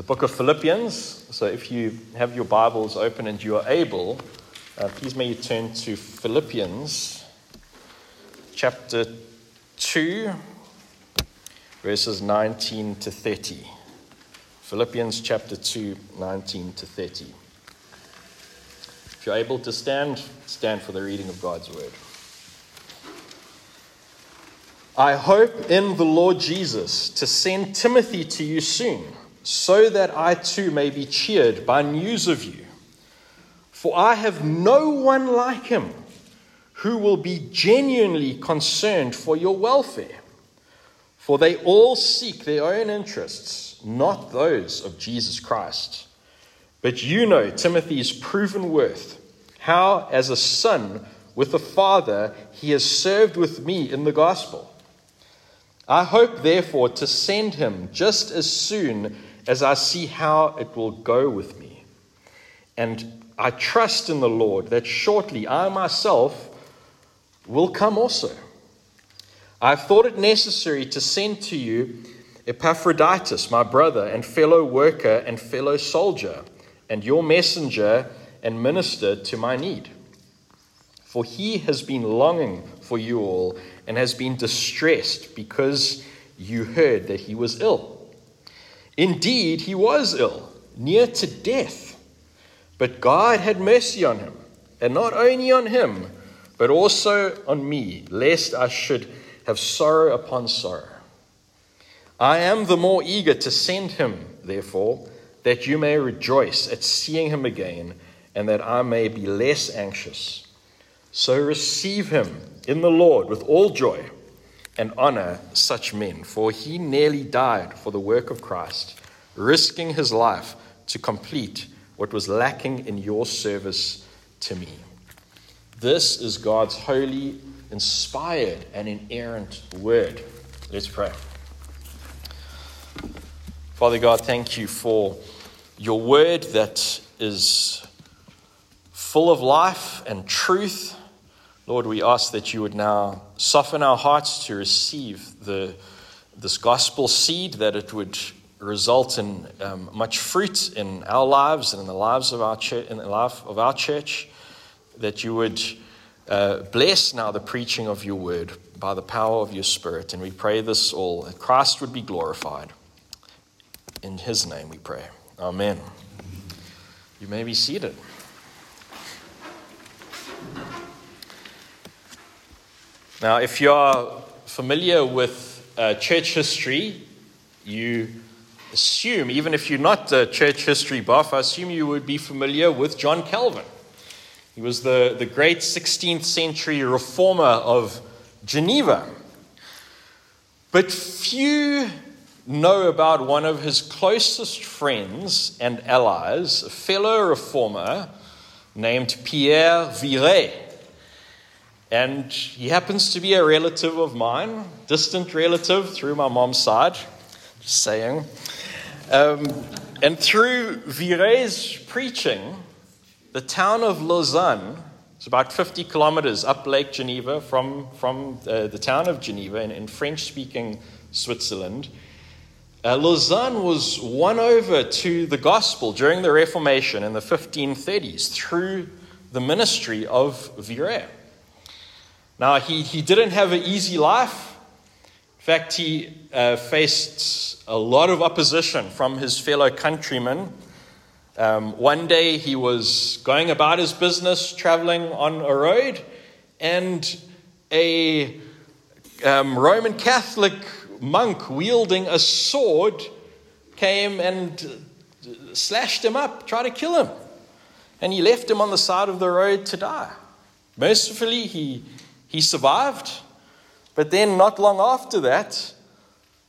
the book of Philippians. So if you have your Bibles open and you are able, uh, please may you turn to Philippians chapter 2, verses 19 to 30. Philippians chapter 2, 19 to 30. If you're able to stand, stand for the reading of God's word. I hope in the Lord Jesus to send Timothy to you soon, so that I too may be cheered by news of you. For I have no one like him who will be genuinely concerned for your welfare. For they all seek their own interests, not those of Jesus Christ. But you know Timothy's proven worth, how, as a son with a father, he has served with me in the gospel. I hope, therefore, to send him just as soon as I see how it will go with me. And I trust in the Lord that shortly I myself will come also. I have thought it necessary to send to you Epaphroditus, my brother and fellow worker and fellow soldier, and your messenger and minister to my need. For he has been longing for you all and has been distressed because you heard that he was ill. Indeed, he was ill, near to death. But God had mercy on him, and not only on him, but also on me, lest I should have sorrow upon sorrow. I am the more eager to send him, therefore, that you may rejoice at seeing him again, and that I may be less anxious. So receive him in the Lord with all joy and honor such men, for he nearly died for the work of Christ, risking his life to complete what was lacking in your service to me. This is God's holy, inspired, and inerrant word. Let's pray. Father God, thank you for your word that is full of life and truth Lord, we ask that you would now soften our hearts to receive the, this gospel seed, that it would result in um, much fruit in our lives and in the lives of our church, in the life of our church, that you would uh, bless now the preaching of your word by the power of your spirit. And we pray this all, that Christ would be glorified. In his name we pray. Amen. You may be seated. Now, if you're familiar with uh, church history, you assume, even if you're not a church history buff, I assume you would be familiar with John Calvin. He was the, the great 16th century reformer of Geneva. But few know about one of his closest friends and allies, a fellow reformer named Pierre Viret. And he happens to be a relative of mine, distant relative through my mom's side, just saying. Um, and through Viret's preaching, the town of Lausanne, it's about 50 kilometers up Lake Geneva from, from uh, the town of Geneva in, in French speaking Switzerland. Uh, Lausanne was won over to the gospel during the Reformation in the 1530s through the ministry of Viret. Now, he, he didn't have an easy life. In fact, he uh, faced a lot of opposition from his fellow countrymen. Um, one day he was going about his business, traveling on a road, and a um, Roman Catholic monk wielding a sword came and slashed him up, tried to kill him. And he left him on the side of the road to die. Mercifully, he he survived, but then not long after that,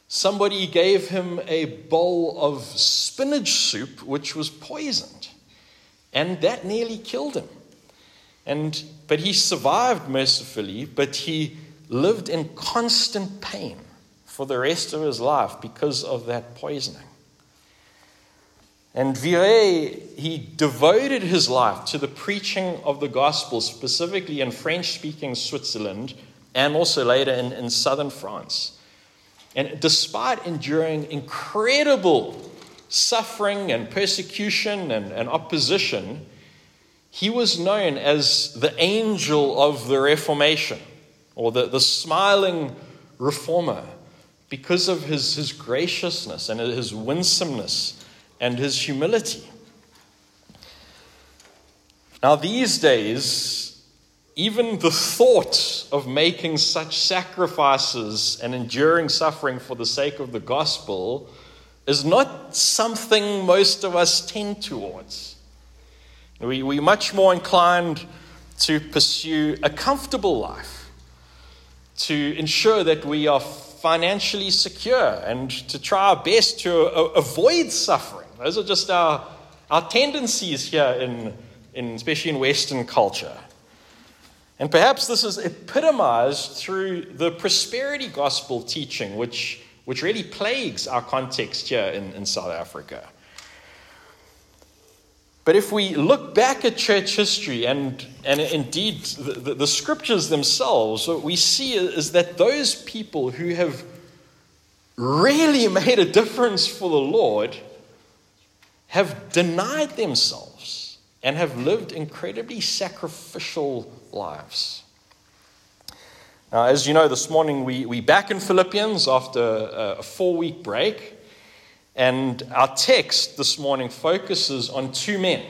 somebody gave him a bowl of spinach soup which was poisoned, and that nearly killed him. And, but he survived mercifully, but he lived in constant pain for the rest of his life because of that poisoning. And Viret, he devoted his life to the preaching of the gospel, specifically in French speaking Switzerland and also later in, in southern France. And despite enduring incredible suffering and persecution and, and opposition, he was known as the angel of the Reformation or the, the smiling reformer because of his, his graciousness and his winsomeness and his humility. Now, these days, even the thought of making such sacrifices and enduring suffering for the sake of the gospel is not something most of us tend towards. We, we're much more inclined to pursue a comfortable life, to ensure that we are financially secure, and to try our best to avoid suffering. Those are just our, our tendencies here, in, in, especially in Western culture. And perhaps this is epitomized through the prosperity gospel teaching, which, which really plagues our context here in, in South Africa. But if we look back at church history and, and indeed the, the, the, scriptures themselves, what we see is that those people who have really made a difference for the Lord have denied themselves and have lived incredibly sacrificial lives. Now, as you know, this morning we, we back in Philippians after a, a four week break. And our text this morning focuses on two men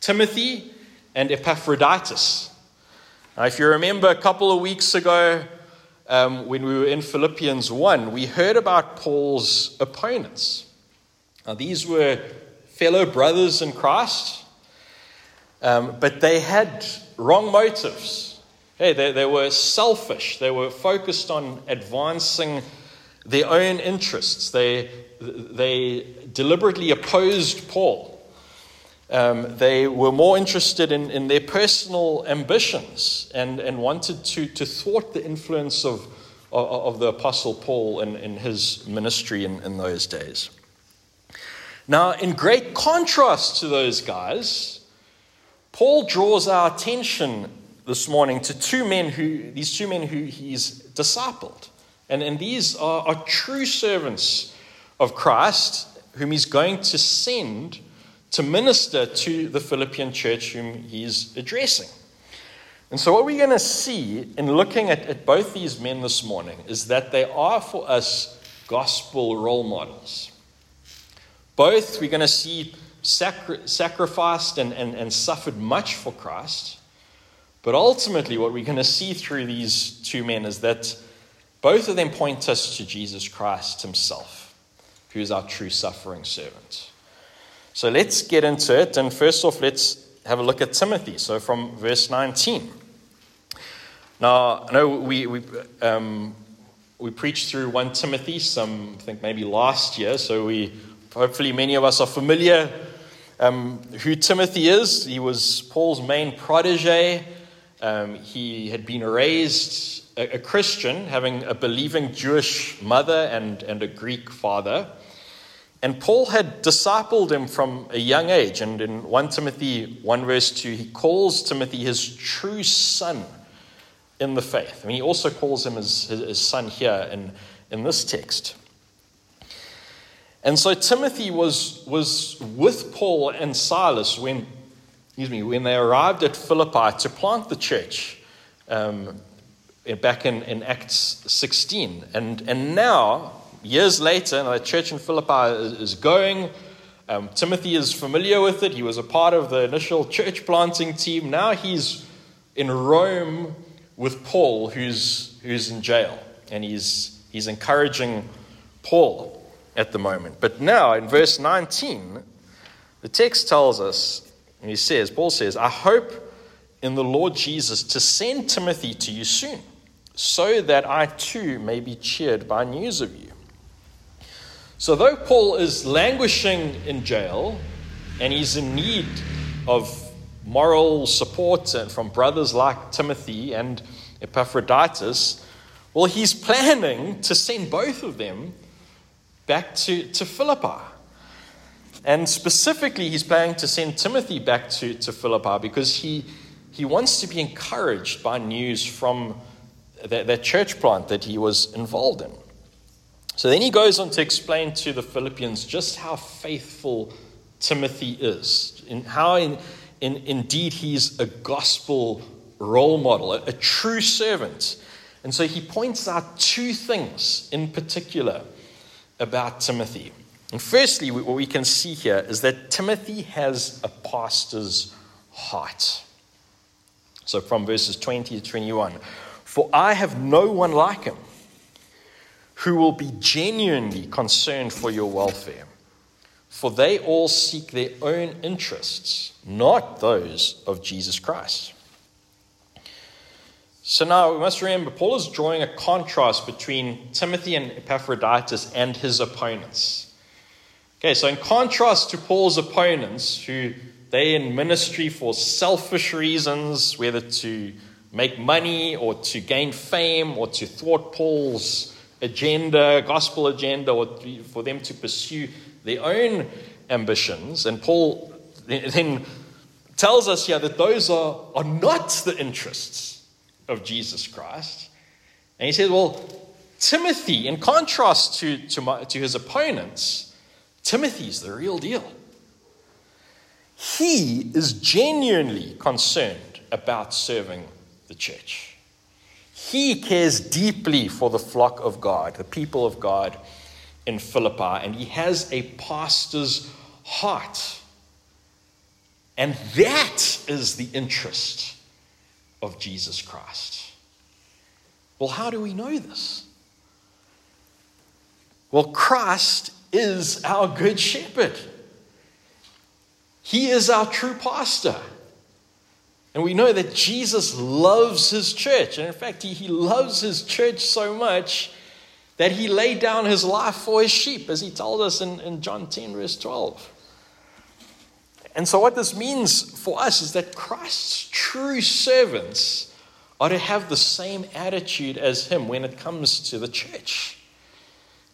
Timothy and Epaphroditus. Now, if you remember a couple of weeks ago, um, when we were in Philippians 1, we heard about Paul's opponents. Now, these were fellow brothers in Christ, um, but they had wrong motives. Hey, they, they were selfish, they were focused on advancing their own interests. They, they deliberately opposed Paul. Um, they were more interested in, in their personal ambitions and, and wanted to, to thwart the influence of, of, of the Apostle Paul in, in his ministry in, in those days. Now, in great contrast to those guys, Paul draws our attention this morning to two men who, these two men who he's discipled. And, and these are, are true servants of Christ, whom he's going to send to minister to the Philippian church whom he's addressing. And so, what we're going to see in looking at, at both these men this morning is that they are for us gospel role models. Both we're going to see sacri- sacrificed and, and, and suffered much for Christ. But ultimately, what we're going to see through these two men is that both of them point us to Jesus Christ himself, who is our true suffering servant. So let's get into it. And first off, let's have a look at Timothy. So from verse 19. Now, I know we, we, um, we preached through 1 Timothy, some, I think maybe last year. So we, hopefully, many of us are familiar um, who Timothy is. He was Paul's main protege. Um, he had been raised a, a Christian, having a believing Jewish mother and, and a Greek father. And Paul had discipled him from a young age. And in 1 Timothy 1, verse 2, he calls Timothy his true son in the faith. I mean, he also calls him his, his son here in, in this text. And so Timothy was, was with Paul and Silas when, excuse me, when they arrived at Philippi to plant the church. Um, back in, in Acts 16. And, and now, years later, the church in Philippi is, is going. Um, Timothy is familiar with it. He was a part of the initial church planting team. Now he's in Rome with Paul, who's, who's in jail. And he's, he's encouraging Paul at the moment. But now, in verse 19, the text tells us, and he says, Paul says, I hope in the Lord Jesus to send Timothy to you soon so that I too may be cheered by news of you. So, though Paul is languishing in jail and he's in need of moral support from brothers like Timothy and Epaphroditus, well, he's planning to send both of them back to, to Philippi. And specifically, he's planning to send Timothy back to, to Philippi because he, he wants to be encouraged by news from that, that church plant that he was involved in. So then he goes on to explain to the Philippians just how faithful Timothy is, and how in, in, indeed he's a gospel role model, a, a true servant. And so he points out two things in particular about Timothy. And firstly, what we can see here is that Timothy has a pastor's heart. So from verses 20 to 21 For I have no one like him who will be genuinely concerned for your welfare. For they all seek their own interests, not those of Jesus Christ. So now we must remember, Paul is drawing a contrast between Timothy and Epaphroditus and his opponents. Okay, so in contrast to Paul's opponents, who they in ministry for selfish reasons, whether to make money or to gain fame or to thwart Paul's agenda, gospel agenda, or for them to pursue their own ambitions. And Paul then tells us here that those are, are not the interests of Jesus Christ. And he says, well, Timothy, in contrast to, to, my, to his opponents, Timothy's the real deal. He is genuinely concerned about serving the church. He cares deeply for the flock of God, the people of God in Philippi, and he has a pastor's heart. And that is the interest of Jesus Christ. Well, how do we know this? Well, Christ is our good shepherd. He is our true pastor. And we know that Jesus loves his church. And in fact, he, he loves his church so much that he laid down his life for his sheep, as he told us in, in John 10, verse 12. And so, what this means for us is that Christ's true servants are to have the same attitude as him when it comes to the church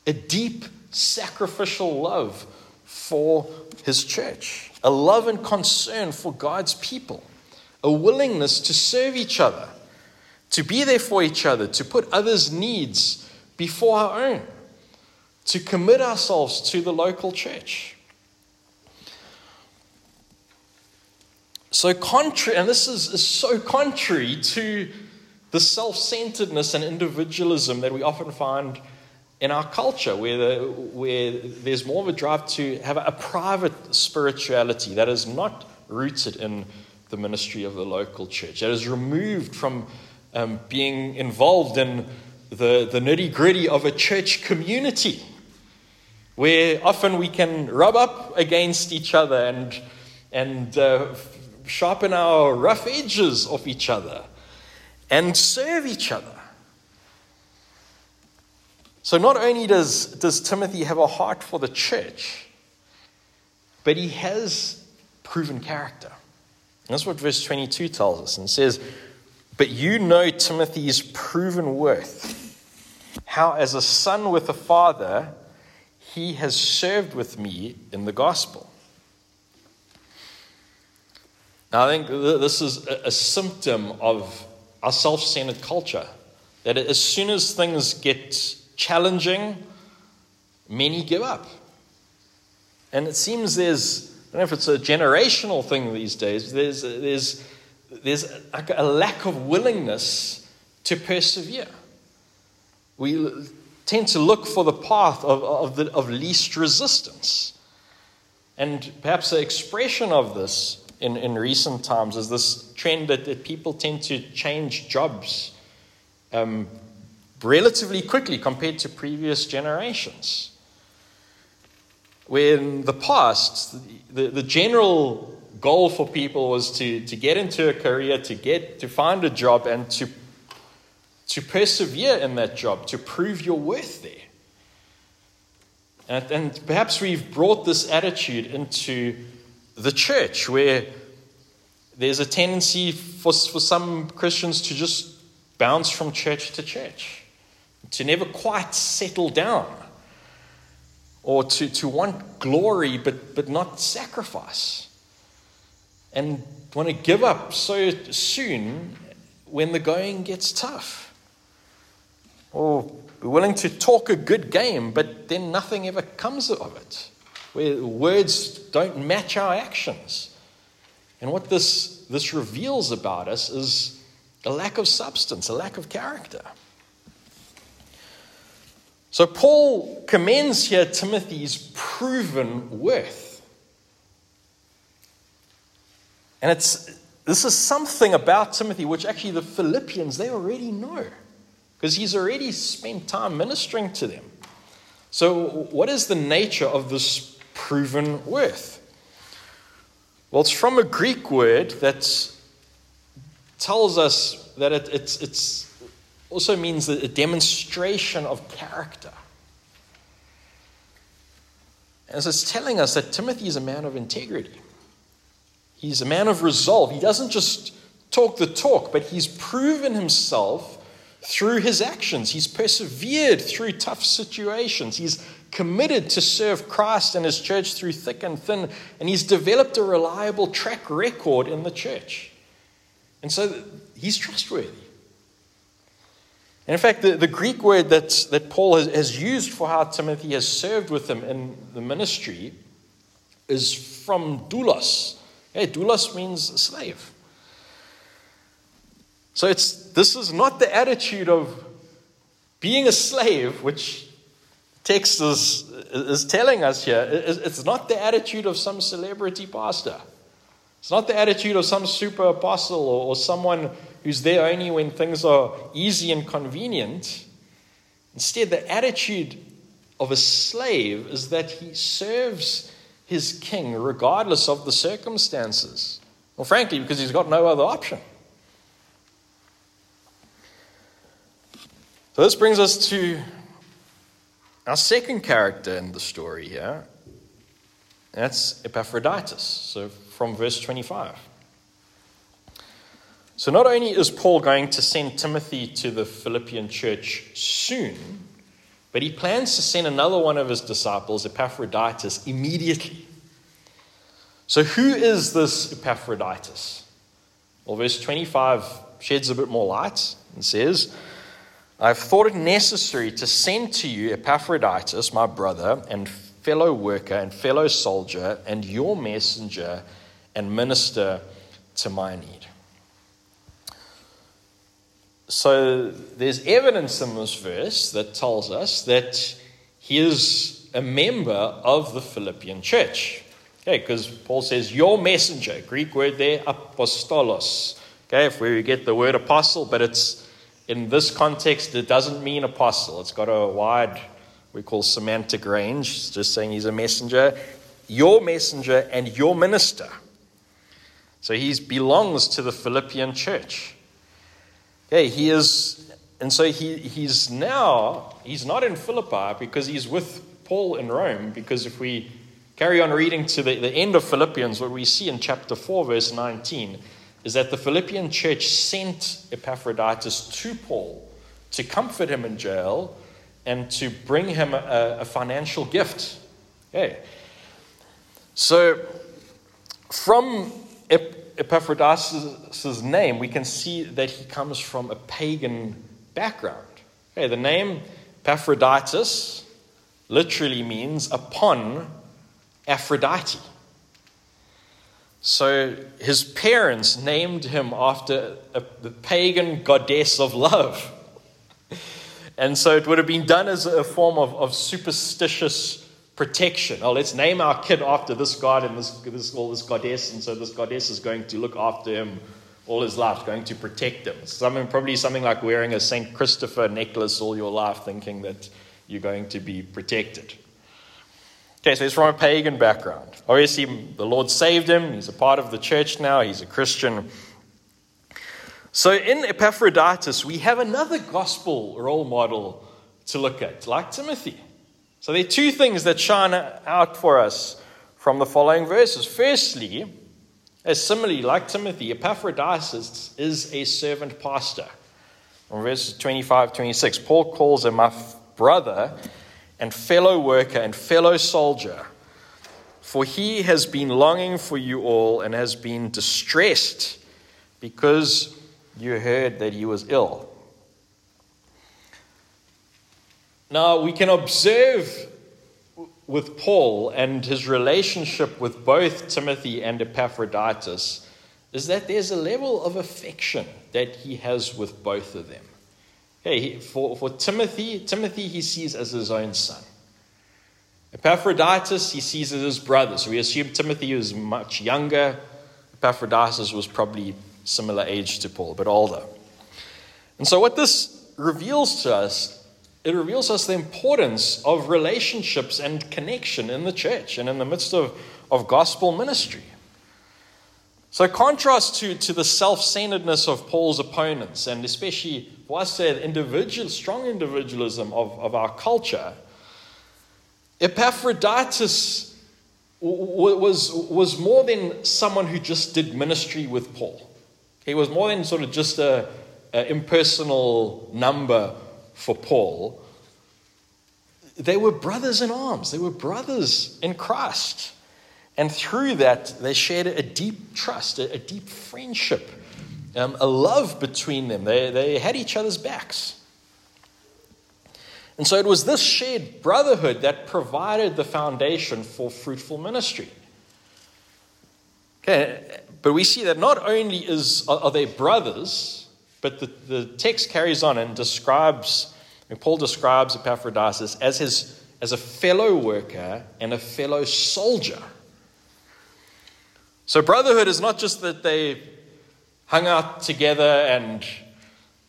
a deep sacrificial love for his church, a love and concern for God's people, a willingness to serve each other, to be there for each other, to put others' needs before our own, to commit ourselves to the local church. So contrary, and this is, is so contrary to the self-centeredness and individualism that we often find in our culture, where, the, where there's more of a drive to have a, private spirituality that is not rooted in the ministry of the local church, that is removed from um, being involved in the, the nitty gritty of a church community, where often we can rub up against each other and, and uh, sharpen our rough edges of each other and serve each other. So, not only does, does Timothy have a heart for the church, but he has proven character. And that's what verse 22 tells us and says, But you know Timothy's proven worth, how as a son with a father, he has served with me in the gospel. Now, I think this is a symptom of our self centered culture. That as soon as things get challenging, many give up. And it seems there's, I don't know if it's a generational thing these days, there's, there's, there's a lack of willingness to persevere. We tend to look for the path of, of, the, of least resistance. And perhaps an expression of this in, in recent times is this trend that, that people tend to change jobs um, relatively quickly compared to previous generations. Where in the past, the, the general goal for people was to, to get into a career, to get to find a job, and to, to persevere in that job, to prove your worth there. And, and perhaps we've brought this attitude into the church, where there's a tendency for, for some Christians to just bounce from church to church, to never quite settle down, or to, to want glory but, but not sacrifice, and want to give up so soon when the going gets tough. or willing to talk a good game, but then nothing ever comes of it, where words don't match our actions. And what this, this reveals about us is a lack of substance, a lack of character. So, Paul commends here Timothy's proven worth. And it's, this is something about Timothy which actually the Philippians, they already know because he's already spent time ministering to them. So, what is the nature of this proven worth? Well, it's from a Greek word that tells us that it it's, it's also means a demonstration of character. So it's telling us that Timothy is a man of integrity. He's a man of resolve. He doesn't just talk the talk, but he's proven himself through his actions. He's persevered through tough situations. He's committed to serve Christ and his church through thick and thin, and he's developed a reliable track record in the church. And so he's trustworthy. In fact, the, the Greek word that, that Paul has, has used for how Timothy has served with him in the ministry is from doulos. Hey, doulos means slave. So it's, this is not the attitude of being a slave, which text is, is telling us here. It's not the attitude of some celebrity pastor. It's not the attitude of some super apostle or, or someone who's there only when things are easy and convenient. Instead, the attitude of a slave is that he serves his king regardless of the circumstances. Well, frankly, because he's got no other option. So this brings us to our second character in the story here. That's Epaphroditus. So from verse 25. So not only is Paul going to send Timothy to the Philippian church soon, but he plans to send another one of his disciples, Epaphroditus, immediately. So who is this Epaphroditus? Well, verse 25 sheds a bit more light and says, I've thought it necessary to send to you Epaphroditus, my brother and fellow worker and fellow soldier, and your messenger and minister to my need. So there's evidence in this verse that tells us that he is a member of the Philippian church. Okay, because Paul says, Your messenger, Greek word there, apostolos. Okay, if we get the word apostle, but it's in this context, it doesn't mean apostle. It's got a wide, we call semantic range. It's just saying he's a messenger, your messenger, and your minister. So he belongs to the Philippian church. Okay, he is, and so he, he's now, he's not in Philippi because he's with Paul in Rome. Because if we carry on reading to the, the end of Philippians, what we see in chapter 4, verse 19, is that the Philippian church sent Epaphroditus to Paul to comfort him in jail and to bring him a, a financial gift. Okay. So, from Epaphroditus' name, we can see that he comes from a pagan background. Okay, the name Epaphroditus literally means upon Aphrodite. So his parents named him after a, the pagan goddess of love. And so it would have been done as a form of, of superstitious protection. Oh, let's name our kid after this god and this, this, all this goddess, and so this goddess is going to look after him all his life, going to protect him. Something, probably something like wearing a St. Christopher necklace all your life, thinking that you're going to be protected. Okay, so he's from a pagan background. Obviously, the Lord saved him. He's a part of the church now. He's a Christian. So in Epaphroditus, we have another gospel role model to look at, like Timothy. So there are two things that shine out for us from the following verses. Firstly, as similarly, like Timothy, Epaphroditus is a servant pastor. From verses 25 26, Paul calls him my brother and fellow worker and fellow soldier, for he has been longing for you all and has been distressed because you heard that he was ill. Now, we can observe with Paul and his relationship with both Timothy and Epaphroditus is that there's a level of affection that he has with both of them. Okay, for, for Timothy, Timothy he sees as his own son. Epaphroditus he sees as his brother. So we assume Timothy was much younger. Epaphroditus was probably similar age to Paul, but older. And so what this reveals to us it reveals us the importance of relationships and connection in the church and in the midst of, of gospel ministry. So, contrast to, to the self centeredness of Paul's opponents, and especially for us, the individual, strong individualism of, of our culture, Epaphroditus was, was more than someone who just did ministry with Paul. He was more than sort of just a, a impersonal number for Paul, they were brothers in arms. They were brothers in Christ. And through that, they shared a deep trust, a, deep friendship, um, a love between them. They, they had each other's backs. And so it was this shared brotherhood that provided the foundation for fruitful ministry. Okay, but we see that not only is, are they brothers, but the, the text carries on and describes, and Paul describes Epaphroditus as, his, as a fellow worker and a fellow soldier. So, brotherhood is not just that they hung out together and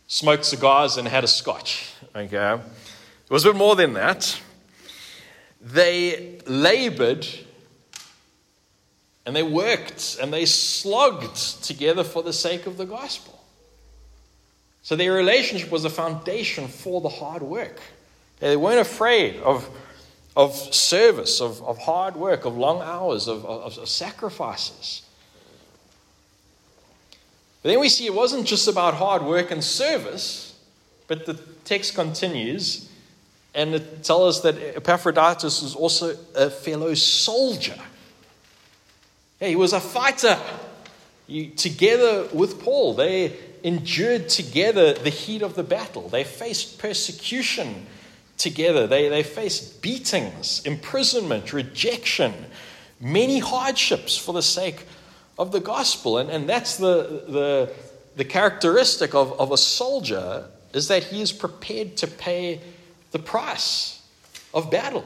smoked cigars and had a scotch. Okay? It was a bit more than that. They labored and they worked and they slogged together for the sake of the gospel. So their relationship was a foundation for the hard work. They weren't afraid of, of service, of, of hard work, of long hours, of, of, of sacrifices. But then we see it wasn't just about hard work and service, but the text continues and it tells us that Epaphroditus was also a fellow soldier. Yeah, he was a fighter. He, together with Paul, they endured together the heat of the battle. They faced persecution together. They, they faced beatings, imprisonment, rejection, many hardships for the sake of the gospel. And, and that's the, the, the characteristic of, of a soldier is that he is prepared to pay the price of battle,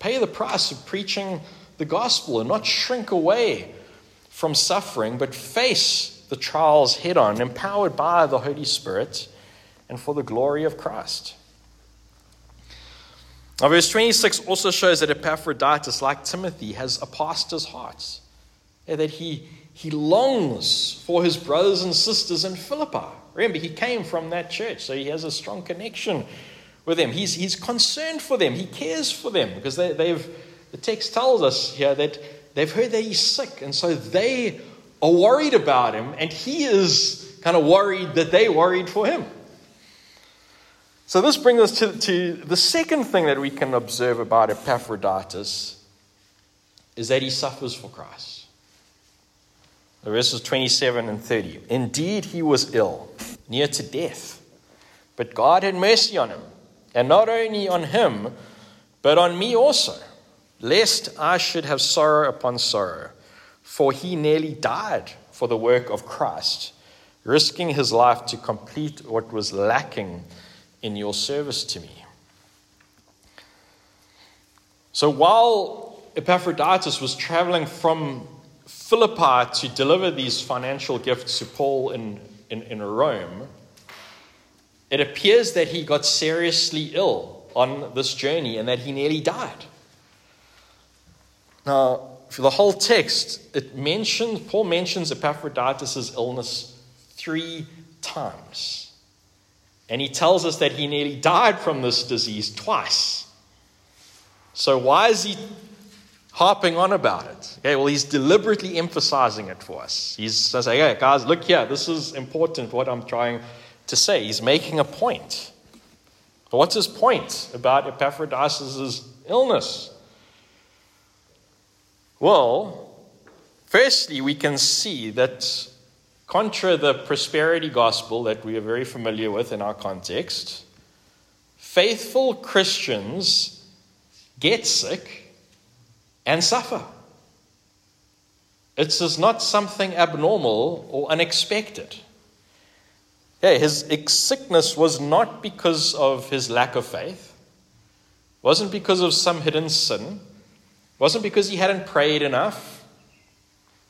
pay the price of preaching the gospel and not shrink away from suffering, but face the trials head on, empowered by the Holy Spirit and for the glory of Christ. Now, verse 26 also shows that Epaphroditus, like Timothy, has a pastor's heart. Yeah, that he, he longs for his brothers and sisters in Philippi. Remember, he came from that church, so he has a strong connection with them. He's, he's concerned for them, he cares for them, because they, they've, the text tells us here that they've heard that he's sick, and so they are worried about him, and he is kind of worried that they worried for him. So, this brings us to, to the second thing that we can observe about Epaphroditus is that he suffers for Christ. The verses 27 and 30. Indeed, he was ill, near to death, but God had mercy on him, and not only on him, but on me also, lest I should have sorrow upon sorrow for he nearly died for the work of Christ, risking his life to complete what was lacking in your service to me. So while Epaphroditus was traveling from Philippi to deliver these financial gifts to Paul in, in, in Rome, it appears that he got seriously ill on this journey and that he nearly died. Now, for the whole text, it mentions, Paul mentions Epaphroditus' illness three times. And he tells us that he nearly died from this disease twice. So, why is he harping on about it? Okay, well, he's deliberately emphasizing it for us. He's saying, hey, guys, look here, this is important, what I'm trying to say. He's making a point. But what's his point about Epaphroditus' illness? Well, firstly, we can see that contra the prosperity gospel that we are very familiar with in our context, faithful Christians get sick and suffer. It is not something abnormal or unexpected. Yeah, his sickness was not because of his lack of faith, wasn't because of some hidden sin, wasn't because he hadn't prayed enough,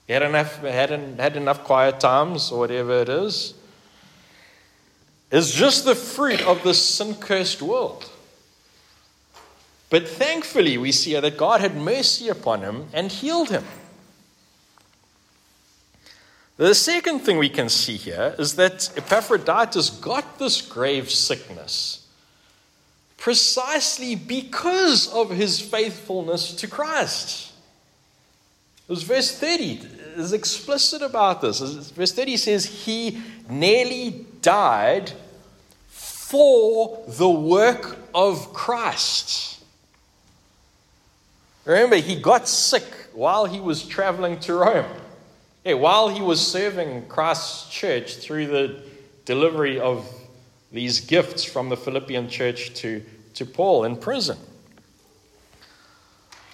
he had enough, hadn't had enough quiet times or whatever it is. It's just the fruit of this sin cursed world. But thankfully, we see that God had mercy upon him and healed him. The second thing we can see here is that Epaphroditus got this grave sickness precisely because of his faithfulness to Christ. It was verse 30 is explicit about this. Verse 30 says, He nearly died for the work of Christ. Remember, he got sick while he was traveling to Rome. Yeah, while he was serving Christ's church through the delivery of these gifts from the Philippian church to, to Paul in prison.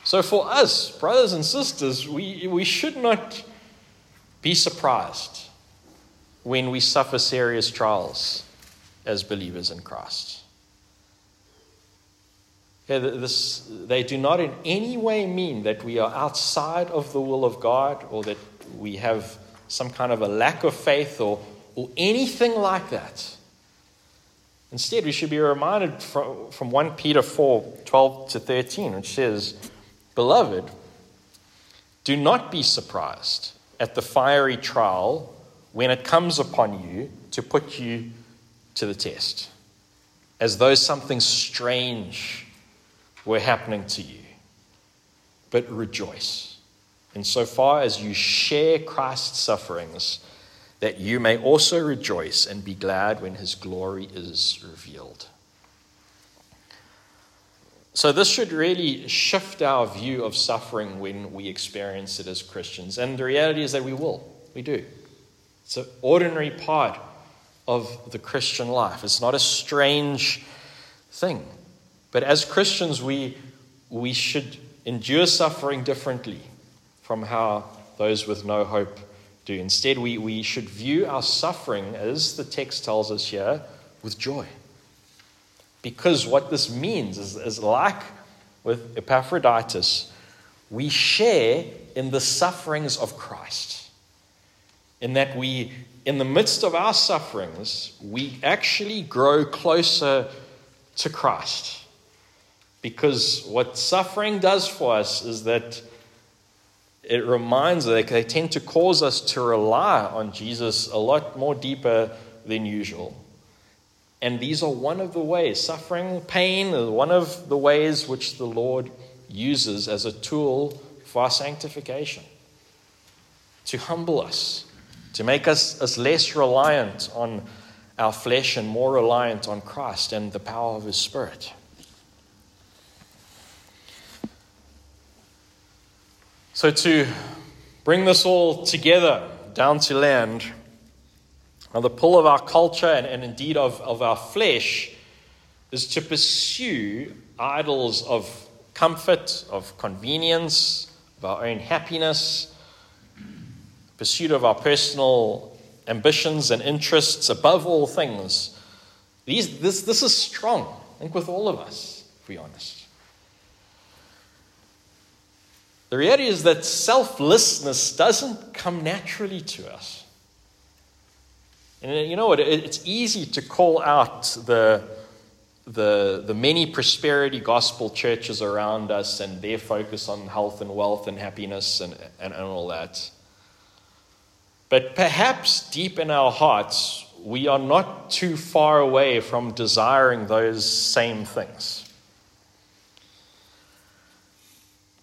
So, for us, brothers and sisters, we, we should not be surprised when we suffer serious trials as believers in Christ. This, they do not in any way mean that we are outside of the will of God or that we have some kind of a lack of faith or, or anything like that. Instead, we should be reminded from, from 1 Peter 4 12 to 13, which says, Beloved, do not be surprised at the fiery trial when it comes upon you to put you to the test, as though something strange were happening to you. But rejoice insofar as you share Christ's sufferings, that you may also rejoice and be glad when his glory is revealed. So, this should really shift our view of suffering when we experience it as Christians. And the reality is that we will. We do. It's an ordinary part of the Christian life. It's not a strange thing. But as Christians, we, we should endure suffering differently from how those with no hope do. Instead, we, we should view our suffering, as the text tells us here, with joy. Because what this means is, is like with Epaphroditus, we share in the sufferings of Christ. In that we, in the midst of our sufferings, we actually grow closer to Christ. Because what suffering does for us is that it reminds us, that they tend to cause us to rely on Jesus a lot more deeper than usual. And these are one of the ways, suffering, pain is one of the ways which the Lord uses as a tool for our sanctification. To humble us, to make us, us less reliant on our flesh and more reliant on Christ and the power of His Spirit. So, to bring this all together down to land, now the pull of our culture and, and indeed of, of our flesh is to pursue idols of comfort, of convenience, of our own happiness, pursuit of our personal ambitions and interests above all things. These, this, this is strong, I think, with all of us, if we're honest. The reality is that selflessness doesn't come naturally to us. And uh, you know what? It's easy to call out the, the, the many prosperity gospel churches around us and their focus on health and wealth and happiness and, and, and all that. But perhaps deep in our hearts, we are not too far away from desiring those same things.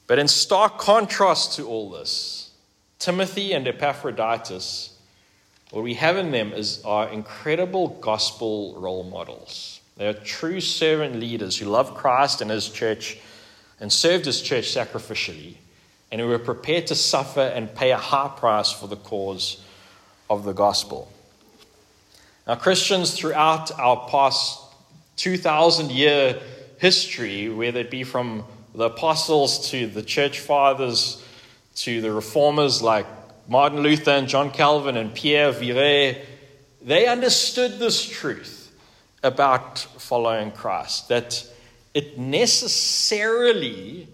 But in stark contrast to all this, Timothy and Epaphroditus, what we have in them is our incredible gospel role models. They are true servant leaders who love Christ and his church and served his church sacrificially, and who were prepared to suffer and pay a high price for the cause of the gospel. Now, Christians throughout our past 2,000 year history, whether it be from the apostles to the church fathers to the reformers like Martin Luther and John Calvin and Pierre Viret, they understood this truth about following Christ that it necessarily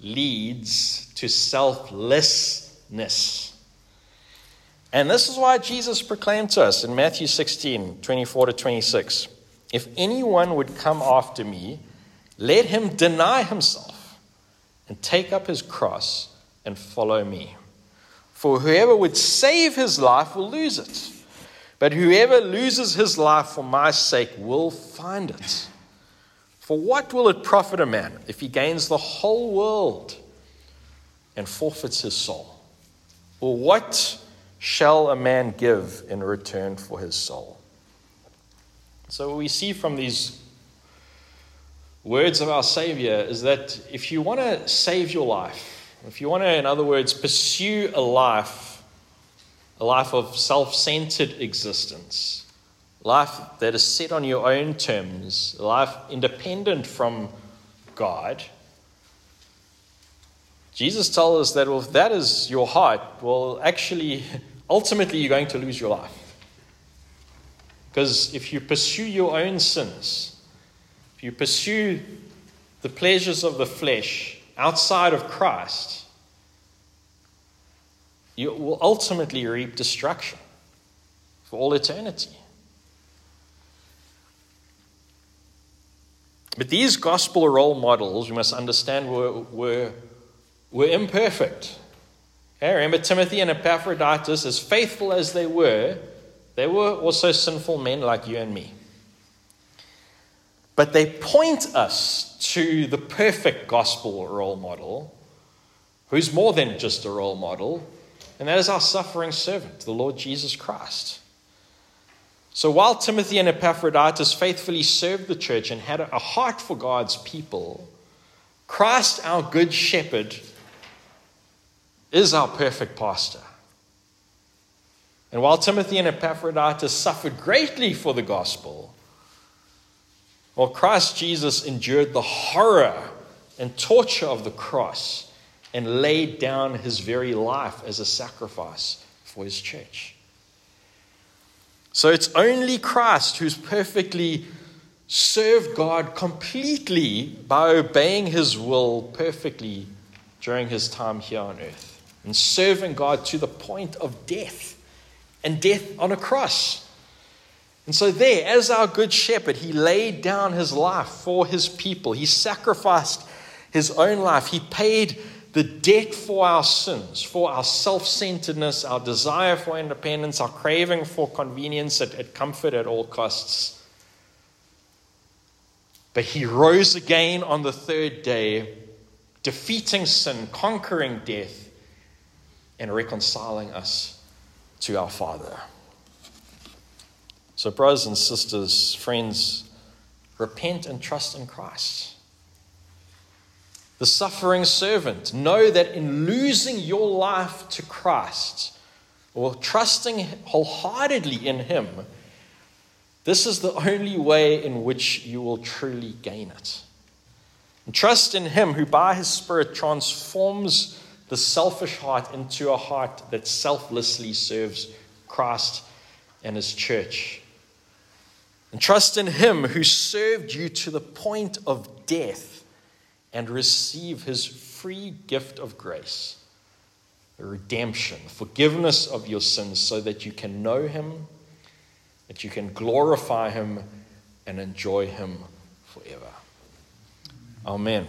leads to selflessness. And this is why Jesus proclaimed to us in Matthew 16 24 to 26 If anyone would come after me, let him deny himself and take up his cross and follow me. For whoever would save his life will lose it, but whoever loses his life for my sake will find it. For what will it profit a man if he gains the whole world and forfeits his soul? Or what shall a man give in return for his soul? So, we see from these words of our Savior is that if you want to save your life, if you want to, in other words, pursue a life, a life of self centered existence, life that is set on your own terms, life independent from God, Jesus tells us that well, if that is your heart, well, actually, ultimately, you're going to lose your life. Because if you pursue your own sins, if you pursue the pleasures of the flesh outside of Christ, you will ultimately reap destruction for all eternity. But these gospel role models, we must understand, were, were, were imperfect. Okay, remember Timothy and Epaphroditus, as faithful as they were, they were also sinful men like you and me. But they point us to the perfect gospel role model, who's more than just a role model, and that is our suffering servant, the Lord Jesus Christ. So while Timothy and Epaphroditus faithfully served the church and had a heart for God's people, Christ, our good shepherd, is our perfect pastor. And while Timothy and Epaphroditus suffered greatly for the gospel, while Christ Jesus endured the horror and torture of the cross and laid down his very life as a sacrifice for his church. So it's only Christ who's perfectly served God completely by obeying his will perfectly during his time here on earth and serving God to the point of death and death on a cross. And so, there, as our good shepherd, he laid down his life for his people. He sacrificed his own life. He paid the debt for our sins, for our self centeredness, our desire for independence, our craving for convenience and, and comfort at all costs. But he rose again on the third day, defeating sin, conquering death, and reconciling us to our Father. So, brothers and sisters, friends, repent and trust in Christ the suffering servant. Know that in losing your life to Christ or trusting wholeheartedly in Him, this is the only way in which you will truly gain it. And trust in Him who, by His Spirit, transforms the selfish heart into a heart that selflessly serves Christ and His church. And trust in Him who served you to the point of death and receive his free gift of grace, the redemption, forgiveness of your sins, so that you can know him, that you can glorify him, and enjoy him forever. Amen.